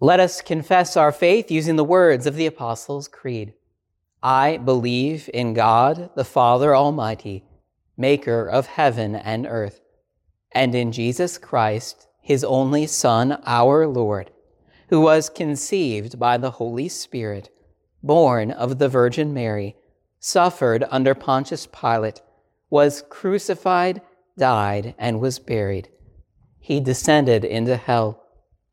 Let us confess our faith using the words of the Apostles' Creed. I believe in God, the Father Almighty, maker of heaven and earth, and in Jesus Christ, his only Son, our Lord, who was conceived by the Holy Spirit, born of the Virgin Mary, suffered under Pontius Pilate, was crucified, died, and was buried. He descended into hell.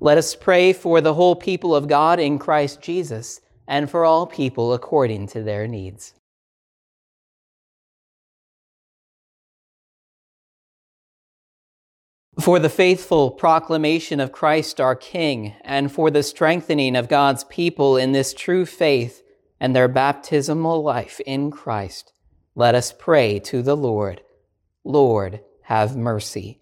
Let us pray for the whole people of God in Christ Jesus and for all people according to their needs. For the faithful proclamation of Christ our King, and for the strengthening of God's people in this true faith and their baptismal life in Christ, let us pray to the Lord. Lord, have mercy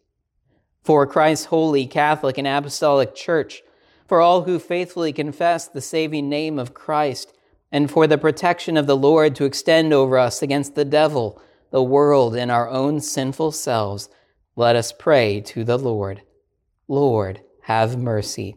for Christ's holy Catholic and Apostolic Church, for all who faithfully confess the saving name of Christ, and for the protection of the Lord to extend over us against the devil, the world, and our own sinful selves, let us pray to the Lord. Lord, have mercy.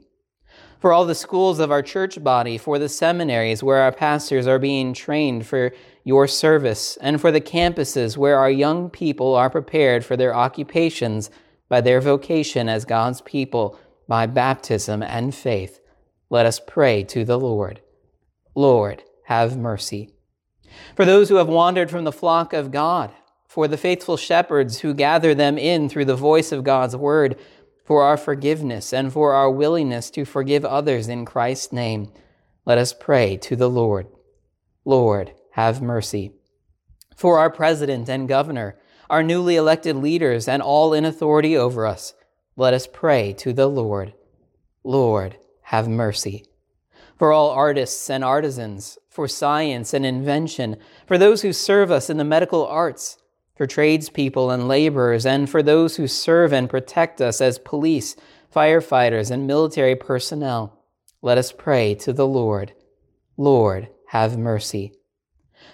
For all the schools of our church body, for the seminaries where our pastors are being trained for your service, and for the campuses where our young people are prepared for their occupations, by their vocation as God's people by baptism and faith, let us pray to the Lord. Lord, have mercy. For those who have wandered from the flock of God, for the faithful shepherds who gather them in through the voice of God's word, for our forgiveness and for our willingness to forgive others in Christ's name, let us pray to the Lord. Lord, have mercy. For our president and governor, our newly elected leaders, and all in authority over us, let us pray to the Lord. Lord, have mercy. For all artists and artisans, for science and invention, for those who serve us in the medical arts, for tradespeople and laborers, and for those who serve and protect us as police, firefighters, and military personnel, let us pray to the Lord. Lord, have mercy.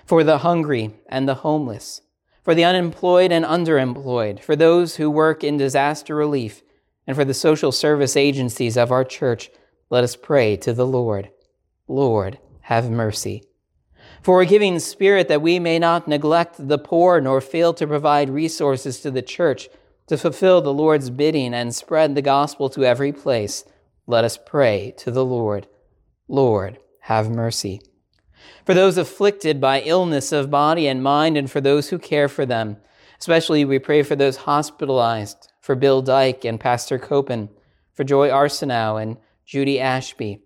For the hungry and the homeless, for the unemployed and underemployed, for those who work in disaster relief, and for the social service agencies of our church, let us pray to the Lord. Lord, have mercy. For a giving spirit that we may not neglect the poor nor fail to provide resources to the church to fulfill the Lord's bidding and spread the gospel to every place, let us pray to the Lord. Lord, have mercy for those afflicted by illness of body and mind, and for those who care for them. Especially, we pray for those hospitalized, for Bill Dyke and Pastor Copen, for Joy Arsenault and Judy Ashby.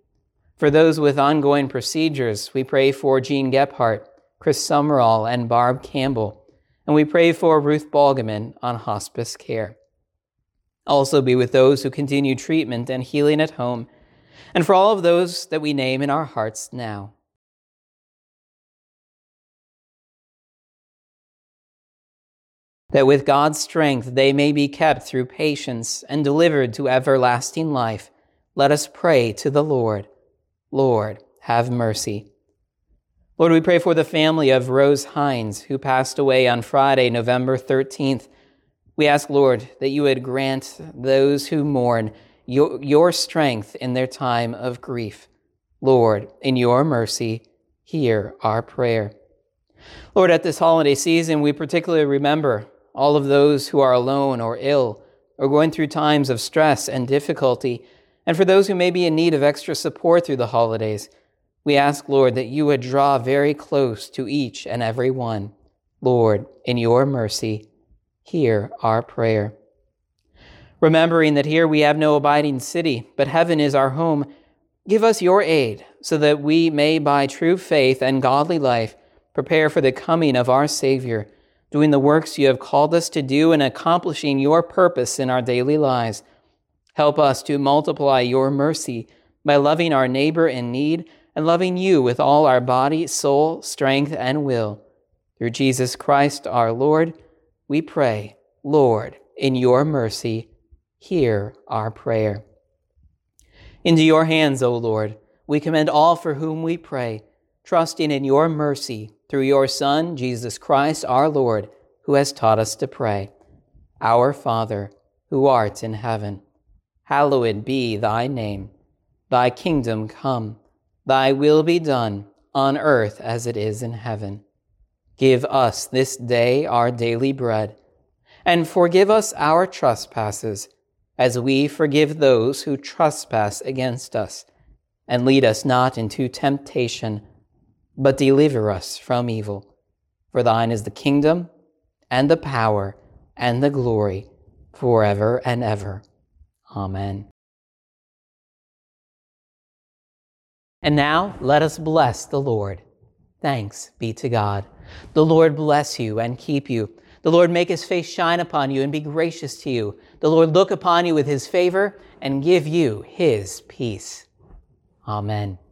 For those with ongoing procedures, we pray for Jean Gephardt, Chris Summerall, and Barb Campbell. And we pray for Ruth Balgaman on hospice care. Also be with those who continue treatment and healing at home, and for all of those that we name in our hearts now. That with God's strength they may be kept through patience and delivered to everlasting life, let us pray to the Lord. Lord, have mercy. Lord, we pray for the family of Rose Hines, who passed away on Friday, November 13th. We ask, Lord, that you would grant those who mourn your, your strength in their time of grief. Lord, in your mercy, hear our prayer. Lord, at this holiday season, we particularly remember all of those who are alone or ill or going through times of stress and difficulty, and for those who may be in need of extra support through the holidays, we ask, Lord, that you would draw very close to each and every one. Lord, in your mercy, hear our prayer. Remembering that here we have no abiding city, but heaven is our home, give us your aid so that we may, by true faith and godly life, prepare for the coming of our Savior doing the works you have called us to do and accomplishing your purpose in our daily lives. Help us to multiply your mercy by loving our neighbor in need and loving you with all our body, soul, strength, and will. Through Jesus Christ our Lord, we pray, Lord, in your mercy, hear our prayer. Into your hands, O Lord, we commend all for whom we pray, trusting in your mercy through your Son, Jesus Christ our Lord, who has taught us to pray. Our Father, who art in heaven, hallowed be thy name. Thy kingdom come, thy will be done on earth as it is in heaven. Give us this day our daily bread, and forgive us our trespasses, as we forgive those who trespass against us. And lead us not into temptation, but deliver us from evil. For thine is the kingdom, and the power, and the glory, forever and ever. Amen. And now let us bless the Lord. Thanks be to God. The Lord bless you and keep you. The Lord make his face shine upon you and be gracious to you. The Lord look upon you with his favor and give you his peace. Amen.